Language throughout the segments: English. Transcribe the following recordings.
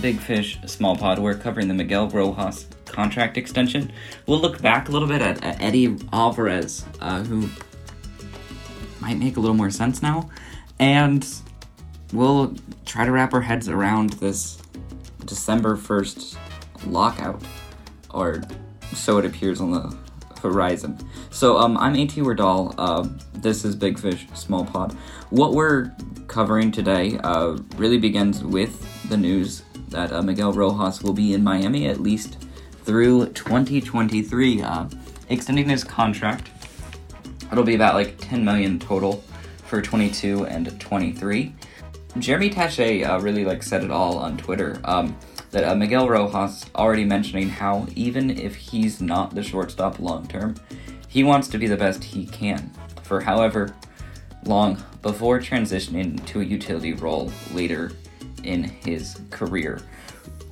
Big Fish Small Pod, we're covering the Miguel Rojas contract extension. We'll look back a little bit at, at Eddie Alvarez, uh, who might make a little more sense now, and we'll try to wrap our heads around this December 1st lockout, or so it appears on the horizon. So, um, I'm AT Wardall. Uh, this is Big Fish Small Pod. What we're covering today uh, really begins with the news that uh, Miguel Rojas will be in Miami at least through 2023, uh, extending his contract. It'll be about like 10 million total for 22 and 23. Jeremy Taché uh, really like said it all on Twitter. Um, that uh, Miguel Rojas already mentioning how even if he's not the shortstop long term, he wants to be the best he can for however long before transitioning to a utility role later in his career.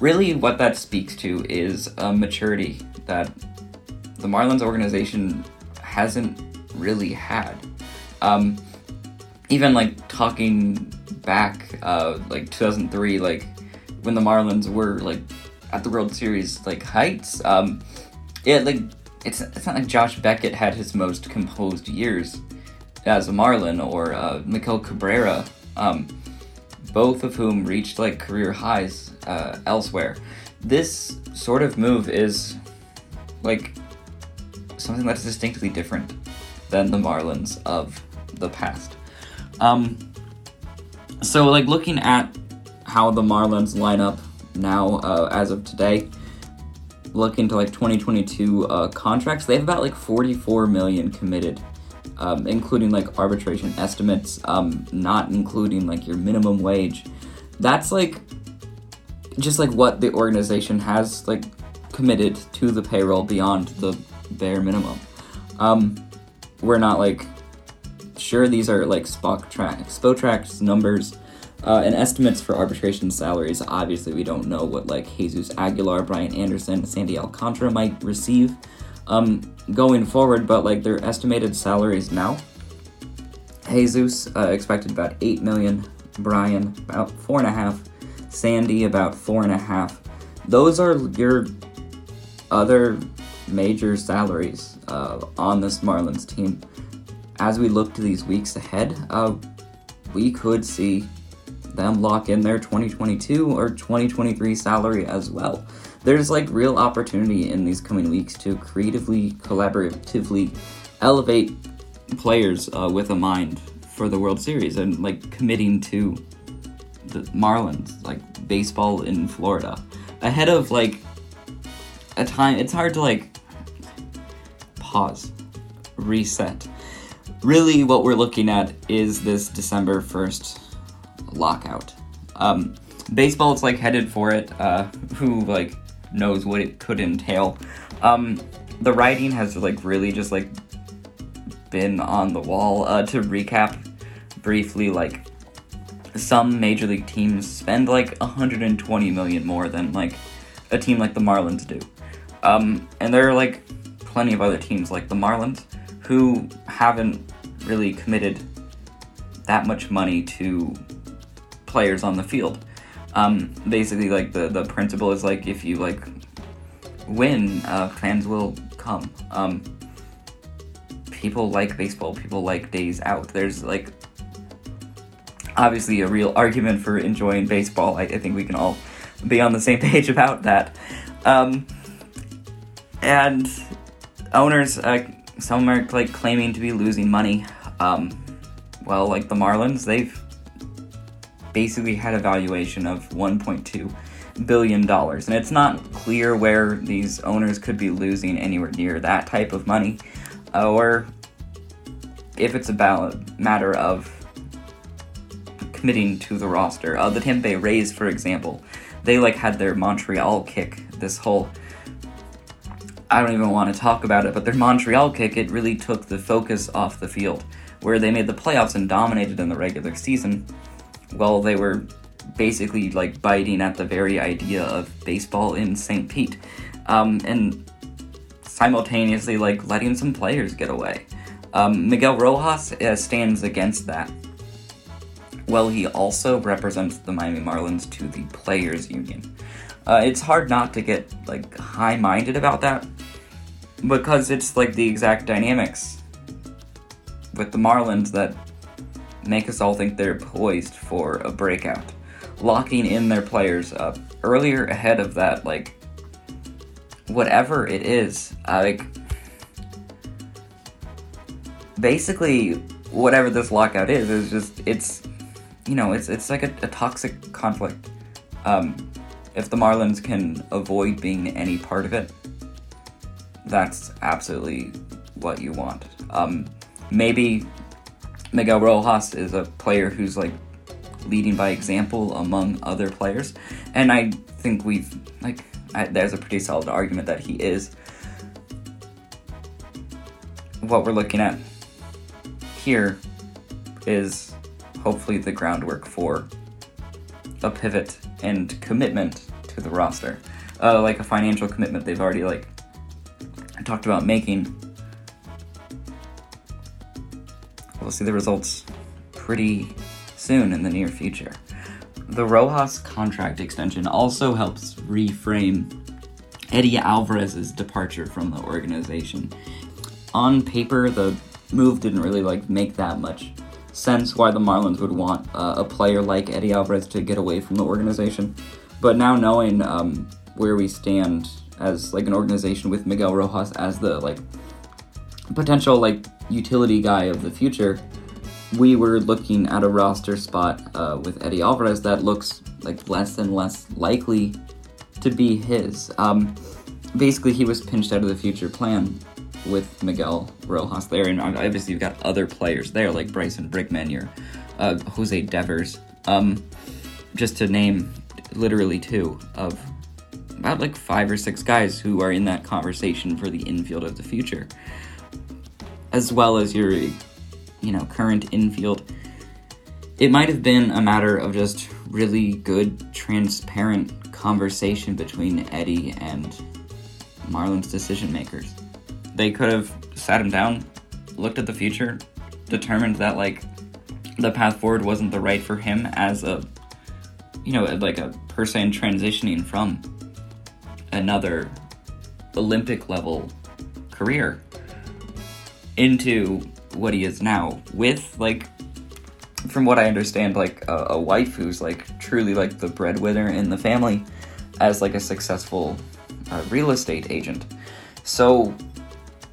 Really, what that speaks to is a maturity that the Marlins organization hasn't really had. Um, even like talking back, uh, like 2003, like when the Marlins were like at the World Series like heights, um, yeah, like it's it's not like Josh Beckett had his most composed years as a Marlin or uh, Miguel Cabrera. Um, both of whom reached like career highs uh, elsewhere. This sort of move is like something that's distinctly different than the Marlins of the past. Um, so, like looking at how the Marlins line up now uh, as of today, looking to like 2022 uh, contracts, they have about like 44 million committed um, including like arbitration estimates, um, not including like your minimum wage. That's like just like what the organization has like committed to the payroll beyond the bare minimum. Um, we're not like sure these are like Spock track, Spotrac's numbers. Uh, and estimates for arbitration salaries. Obviously, we don't know what like Jesus Aguilar, Brian Anderson, Sandy Alcantara might receive um, going forward, but like their estimated salaries now. Jesus uh, expected about eight million. Brian about four and a half. Sandy about four and a half. Those are your other major salaries uh, on this Marlins team. As we look to these weeks ahead, uh, we could see them lock in their 2022 or 2023 salary as well there's like real opportunity in these coming weeks to creatively, collaboratively elevate players uh, with a mind for the World Series and like committing to the Marlins, like baseball in Florida, ahead of like a time. It's hard to like pause, reset. Really, what we're looking at is this December 1st lockout. Um, baseball is like headed for it. Uh, who like knows what it could entail. Um, the writing has like really just like been on the wall. Uh, to recap briefly, like some major league teams spend like 120 million more than like a team like the Marlins do. Um, and there are like plenty of other teams like the Marlins who haven't really committed that much money to players on the field. Um, basically, like the the principle is like if you like win, uh, fans will come. Um, people like baseball. People like days out. There's like obviously a real argument for enjoying baseball. I, I think we can all be on the same page about that. Um, and owners, uh, some are like claiming to be losing money. Um, well, like the Marlins, they've basically had a valuation of 1.2 billion dollars, and it's not clear where these owners could be losing anywhere near that type of money, or if it's a matter of committing to the roster. Uh, the Tampa Bay Rays, for example, they like had their Montreal kick. This whole I don't even want to talk about it, but their Montreal kick it really took the focus off the field, where they made the playoffs and dominated in the regular season. Well, they were basically like biting at the very idea of baseball in St. Pete, um, and simultaneously like letting some players get away. Um, Miguel Rojas uh, stands against that. Well, he also represents the Miami Marlins to the Players Union. Uh, it's hard not to get like high-minded about that because it's like the exact dynamics with the Marlins that make us all think they're poised for a breakout locking in their players up earlier ahead of that, like whatever it is, like basically whatever this lockout is is just it's you know it's it's like a, a toxic conflict. Um, if the Marlins can avoid being any part of it, that's absolutely what you want. Um, maybe Miguel Rojas is a player who's like leading by example among other players. And I think we've, like, I, there's a pretty solid argument that he is. What we're looking at here is hopefully the groundwork for a pivot and commitment to the roster. Uh, like a financial commitment they've already like talked about making. We'll see the results pretty soon in the near future. The Rojas contract extension also helps reframe Eddie Alvarez's departure from the organization. On paper, the move didn't really like make that much sense why the Marlins would want uh, a player like Eddie Alvarez to get away from the organization. But now knowing um, where we stand as like an organization with Miguel Rojas as the like potential like utility guy of the future, we were looking at a roster spot uh, with Eddie Alvarez that looks like less and less likely to be his. Um, basically, he was pinched out of the future plan with Miguel Rojas there, and obviously you've got other players there like Bryson Brigman, your uh, Jose Devers, um, just to name literally two of about like five or six guys who are in that conversation for the infield of the future, as well as your you know, current infield. It might have been a matter of just really good, transparent conversation between Eddie and Marlins decision makers. They could have sat him down, looked at the future, determined that like the path forward wasn't the right for him as a you know, like a person transitioning from another Olympic level career into what he is now with like from what I understand, like a, a, wife who's like truly like the breadwinner in the family as like a successful uh, real estate agent. So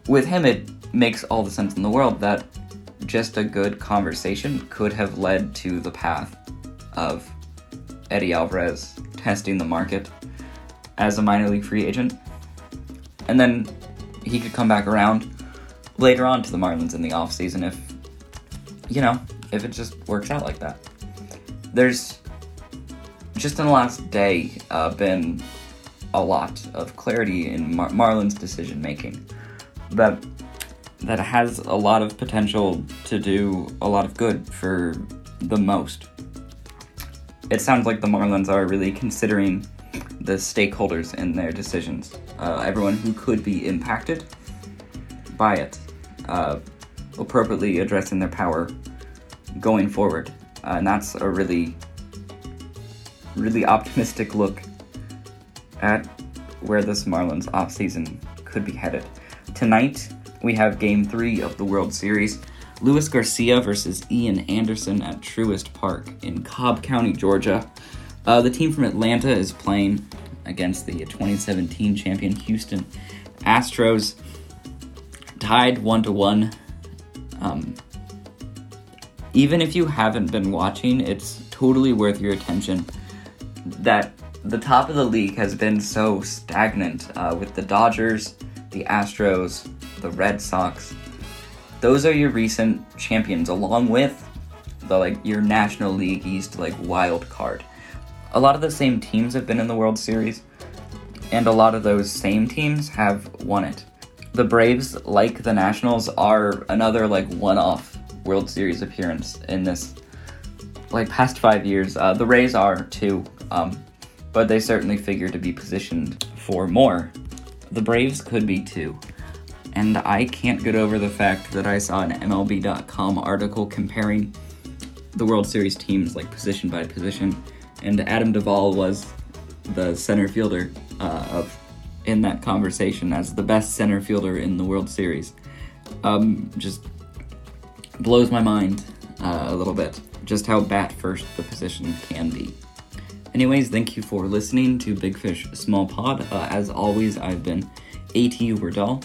with him, it makes all the sense in the world that just a good conversation could have led to the path of Eddie Alvarez testing the market as a minor league free agent. And then he could come back around later on to the Marlins in the offseason if, you know, if it just works out like that. There's just in the last day uh, been a lot of clarity in Mar- Marlins decision making that that has a lot of potential to do a lot of good for the most. It sounds like the Marlins are really considering the stakeholders in their decisions, uh, everyone who could be impacted by it uh, appropriately addressing their power going forward. Uh, and that's a really, really optimistic look at where this Marlins offseason could be headed. Tonight, we have game three of the World Series. Luis Garcia versus Ian Anderson at Truist Park in Cobb County, Georgia. Uh, the team from Atlanta is playing against the 2017 champion Houston Astros, tied one to one. Even if you haven't been watching, it's totally worth your attention. That the top of the league has been so stagnant uh, with the Dodgers, the Astros, the Red Sox. Those are your recent champions, along with the like your National League East like wild card. A lot of the same teams have been in the World Series, and a lot of those same teams have won it. The Braves, like the Nationals, are another like one-off World Series appearance in this like past five years. Uh, the Rays are too, um, but they certainly figure to be positioned for more. The Braves could be too. And I can't get over the fact that I saw an MLB.com article comparing the World Series teams like position by position, and Adam Duvall was the center fielder uh, of in that conversation as the best center fielder in the World Series. Um, just blows my mind uh, a little bit just how bat first the position can be. Anyways, thank you for listening to Big Fish Small Pod. Uh, as always, I've been AT Werdal.